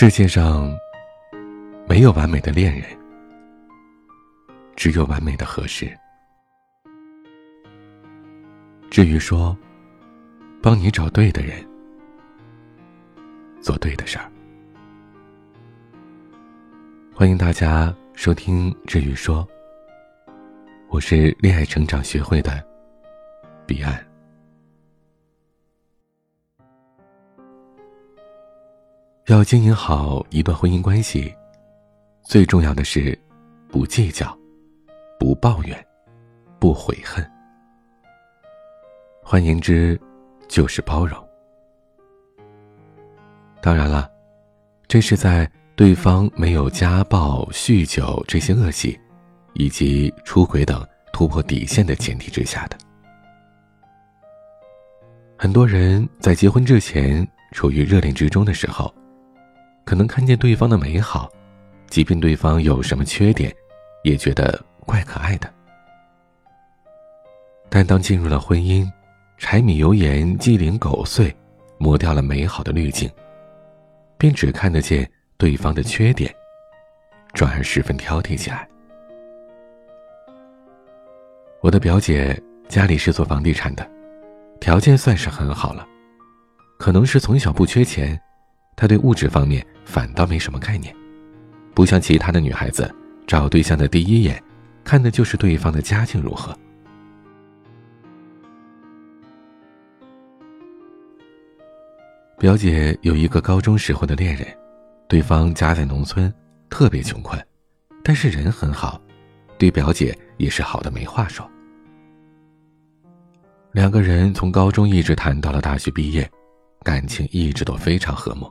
世界上没有完美的恋人，只有完美的合适。至于说，帮你找对的人，做对的事儿。欢迎大家收听《至于说》，我是恋爱成长学会的彼岸。要经营好一段婚姻关系，最重要的是不计较、不抱怨、不悔恨。换言之，就是包容。当然了，这是在对方没有家暴、酗酒这些恶习，以及出轨等突破底线的前提之下的。很多人在结婚之前处于热恋之中的时候。可能看见对方的美好，即便对方有什么缺点，也觉得怪可爱的。但当进入了婚姻，柴米油盐鸡零狗碎，磨掉了美好的滤镜，便只看得见对方的缺点，转而十分挑剔起来。我的表姐家里是做房地产的，条件算是很好了，可能是从小不缺钱。她对物质方面反倒没什么概念，不像其他的女孩子，找对象的第一眼，看的就是对方的家境如何。表姐有一个高中时候的恋人，对方家在农村，特别穷困，但是人很好，对表姐也是好的没话说。两个人从高中一直谈到了大学毕业，感情一直都非常和睦。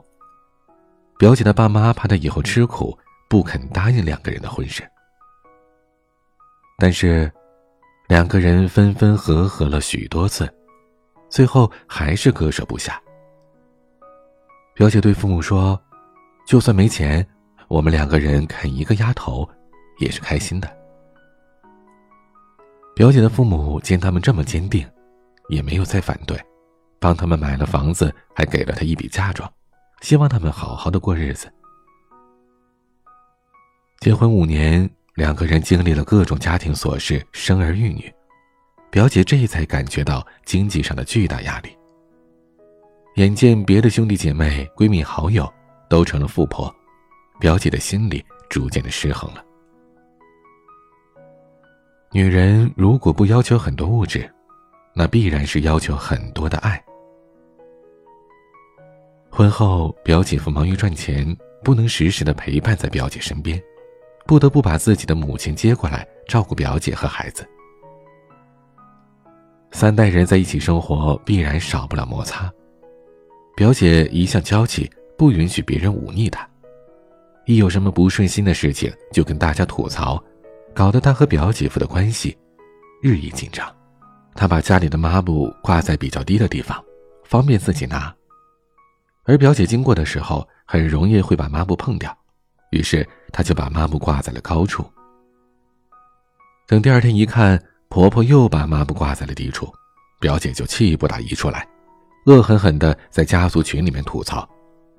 表姐的爸妈怕她以后吃苦，不肯答应两个人的婚事。但是，两个人分分合合了许多次，最后还是割舍不下。表姐对父母说：“就算没钱，我们两个人啃一个丫头，也是开心的。”表姐的父母见他们这么坚定，也没有再反对，帮他们买了房子，还给了她一笔嫁妆。希望他们好好的过日子。结婚五年，两个人经历了各种家庭琐事，生儿育女，表姐这才感觉到经济上的巨大压力。眼见别的兄弟姐妹、闺蜜好友都成了富婆，表姐的心里逐渐的失衡了。女人如果不要求很多物质，那必然是要求很多的爱。婚后，表姐夫忙于赚钱，不能时时的陪伴在表姐身边，不得不把自己的母亲接过来照顾表姐和孩子。三代人在一起生活，必然少不了摩擦。表姐一向娇气，不允许别人忤逆她，一有什么不顺心的事情，就跟大家吐槽，搞得她和表姐夫的关系日益紧张。她把家里的抹布挂在比较低的地方，方便自己拿。而表姐经过的时候，很容易会把抹布碰掉，于是她就把抹布挂在了高处。等第二天一看，婆婆又把抹布挂在了低处，表姐就气不打一处来，恶狠狠地在家族群里面吐槽，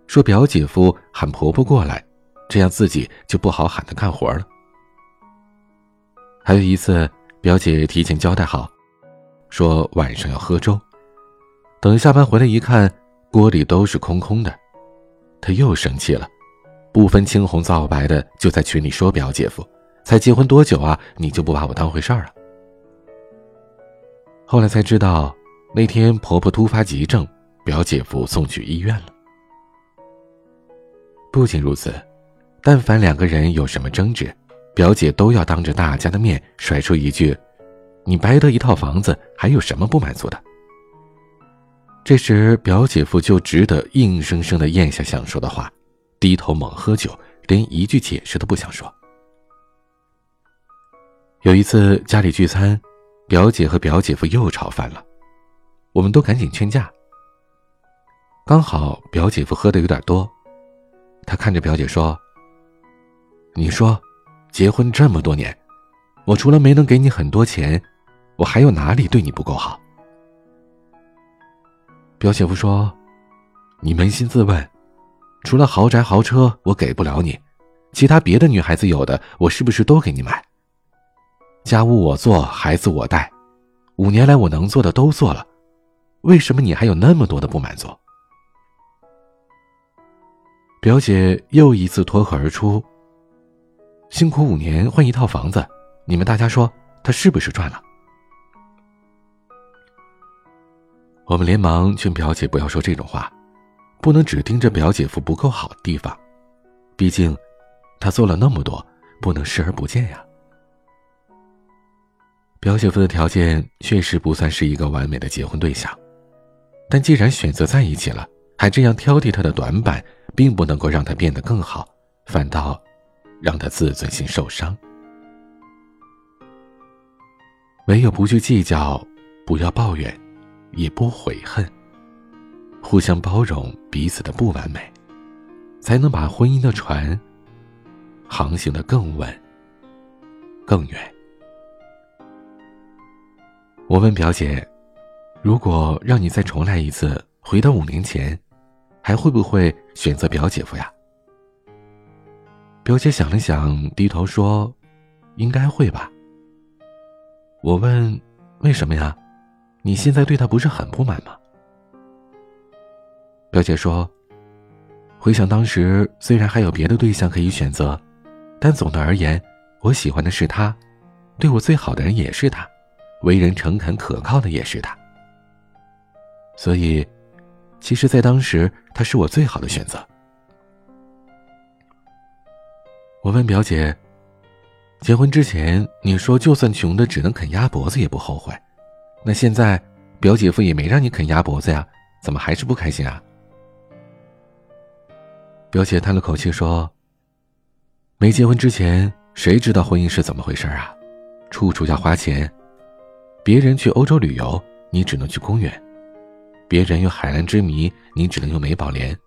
说表姐夫喊婆婆过来，这样自己就不好喊她干活了。还有一次，表姐提前交代好，说晚上要喝粥，等下班回来一看。锅里都是空空的，他又生气了，不分青红皂白的就在群里说：“表姐夫，才结婚多久啊？你就不把我当回事儿了？”后来才知道，那天婆婆突发急症，表姐夫送去医院了。不仅如此，但凡两个人有什么争执，表姐都要当着大家的面甩出一句：“你白得一套房子，还有什么不满足的？”这时，表姐夫就只得硬生生的咽下想说的话，低头猛喝酒，连一句解释都不想说。有一次家里聚餐，表姐和表姐夫又吵翻了，我们都赶紧劝架。刚好表姐夫喝的有点多，他看着表姐说：“你说，结婚这么多年，我除了没能给你很多钱，我还有哪里对你不够好？”表姐夫说：“你扪心自问，除了豪宅豪车，我给不了你，其他别的女孩子有的，我是不是都给你买？家务我做，孩子我带，五年来我能做的都做了，为什么你还有那么多的不满足？”表姐又一次脱口而出：“辛苦五年换一套房子，你们大家说他是不是赚了？”我们连忙劝表姐不要说这种话，不能只盯着表姐夫不够好的地方，毕竟他做了那么多，不能视而不见呀。表姐夫的条件确实不算是一个完美的结婚对象，但既然选择在一起了，还这样挑剔他的短板。并不能够让他变得更好，反倒让他自尊心受伤。唯有不去计较，不要抱怨，也不悔恨，互相包容彼此的不完美，才能把婚姻的船航行的更稳、更远。我问表姐：“如果让你再重来一次，回到五年前？”还会不会选择表姐夫呀？表姐想了想，低头说：“应该会吧。”我问：“为什么呀？你现在对他不是很不满吗？”表姐说：“回想当时，虽然还有别的对象可以选择，但总的而言，我喜欢的是他，对我最好的人也是他，为人诚恳可靠的也是他。所以。”其实，在当时，他是我最好的选择。我问表姐：“结婚之前，你说就算穷的只能啃鸭脖子也不后悔，那现在表姐夫也没让你啃鸭脖子呀，怎么还是不开心啊？”表姐叹了口气说：“没结婚之前，谁知道婚姻是怎么回事啊？处处要花钱，别人去欧洲旅游，你只能去公园。”别人有海蓝之谜，你只能用美宝莲。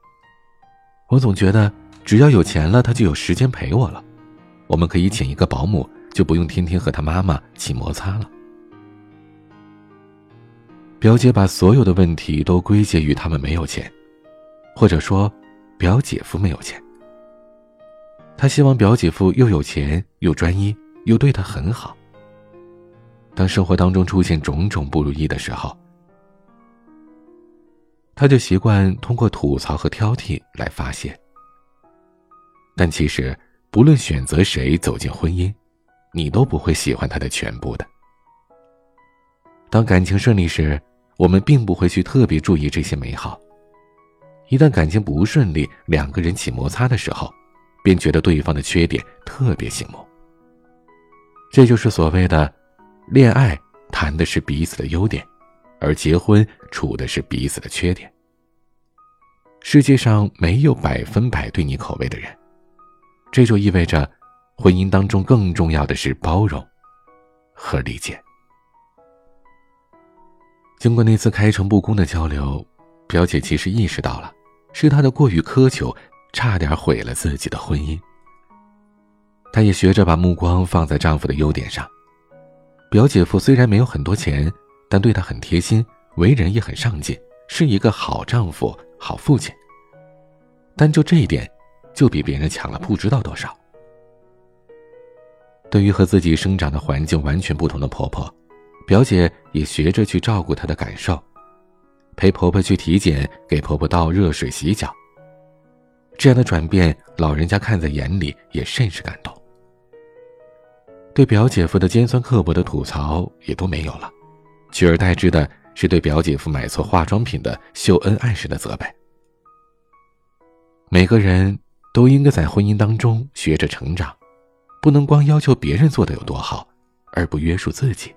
我总觉得，只要有钱了，他就有时间陪我了。我们可以请一个保姆，就不用天天和他妈妈起摩擦了。表姐把所有的问题都归结于他们没有钱，或者说，表姐夫没有钱。她希望表姐夫又有钱又专一，又对她很好。当生活当中出现种种不如意的时候，他就习惯通过吐槽和挑剔来发泄。但其实，不论选择谁走进婚姻，你都不会喜欢他的全部的。当感情顺利时，我们并不会去特别注意这些美好；一旦感情不顺利，两个人起摩擦的时候，便觉得对方的缺点特别醒目。这就是所谓的，恋爱谈的是彼此的优点。而结婚处的是彼此的缺点。世界上没有百分百对你口味的人，这就意味着，婚姻当中更重要的是包容和理解。经过那次开诚布公的交流，表姐其实意识到了，是她的过于苛求，差点毁了自己的婚姻。她也学着把目光放在丈夫的优点上。表姐夫虽然没有很多钱。但对他很贴心，为人也很上进，是一个好丈夫、好父亲。但就这一点，就比别人强了不知道多少。对于和自己生长的环境完全不同的婆婆，表姐也学着去照顾她的感受，陪婆婆去体检，给婆婆倒热水洗脚。这样的转变，老人家看在眼里，也甚是感动。对表姐夫的尖酸刻薄的吐槽也都没有了。取而代之的是对表姐夫买错化妆品的秀恩爱式的责备。每个人都应该在婚姻当中学着成长，不能光要求别人做的有多好，而不约束自己。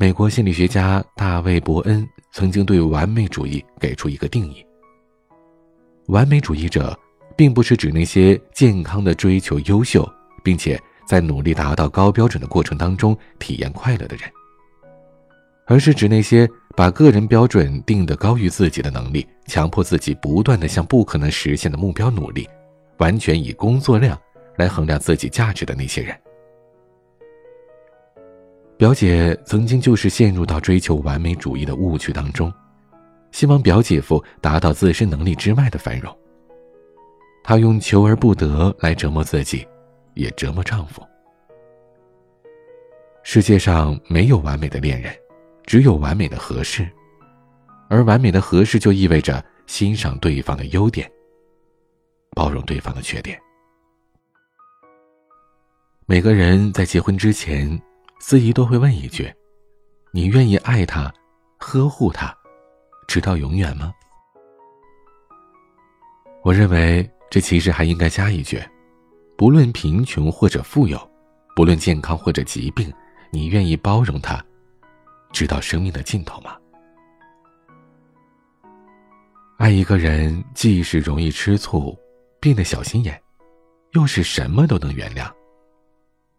美国心理学家大卫·伯恩曾经对完美主义给出一个定义：完美主义者，并不是指那些健康的追求优秀，并且。在努力达到高标准的过程当中体验快乐的人，而是指那些把个人标准定得高于自己的能力，强迫自己不断的向不可能实现的目标努力，完全以工作量来衡量自己价值的那些人。表姐曾经就是陷入到追求完美主义的误区当中，希望表姐夫达到自身能力之外的繁荣。她用求而不得来折磨自己，也折磨丈夫。世界上没有完美的恋人，只有完美的合适，而完美的合适就意味着欣赏对方的优点，包容对方的缺点。每个人在结婚之前，司仪都会问一句：“你愿意爱他，呵护他，直到永远吗？”我认为这其实还应该加一句：“不论贫穷或者富有，不论健康或者疾病，你愿意包容他，直到生命的尽头吗？”爱一个人，既是容易吃醋，变得小心眼，又是什么都能原谅。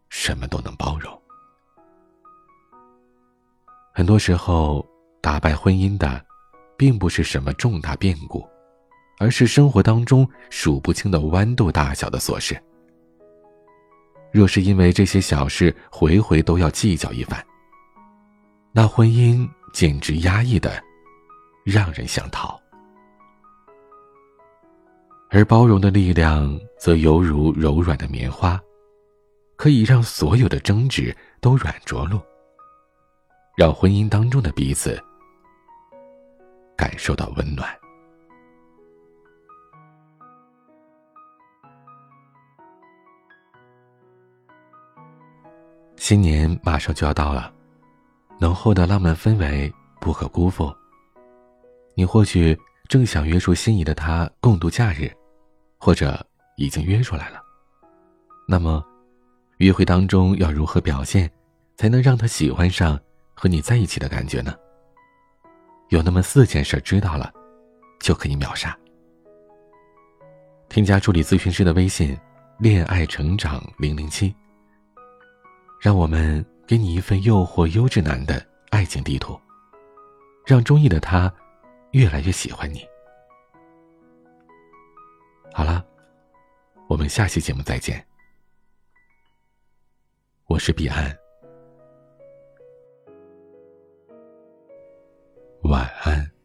什么都能包容。很多时候，打败婚姻的，并不是什么重大变故，而是生活当中数不清的豌豆大小的琐事。若是因为这些小事，回回都要计较一番，那婚姻简直压抑的，让人想逃。而包容的力量，则犹如柔软的棉花。可以让所有的争执都软着陆，让婚姻当中的彼此感受到温暖。新年马上就要到了，浓厚的浪漫氛围不可辜负。你或许正想约束心仪的他共度假日，或者已经约出来了，那么。约会当中要如何表现，才能让他喜欢上和你在一起的感觉呢？有那么四件事，知道了，就可以秒杀。添加助理咨询师的微信“恋爱成长零零七”，让我们给你一份诱惑优质男的爱情地图，让中意的他越来越喜欢你。好了，我们下期节目再见。我是彼岸，晚安。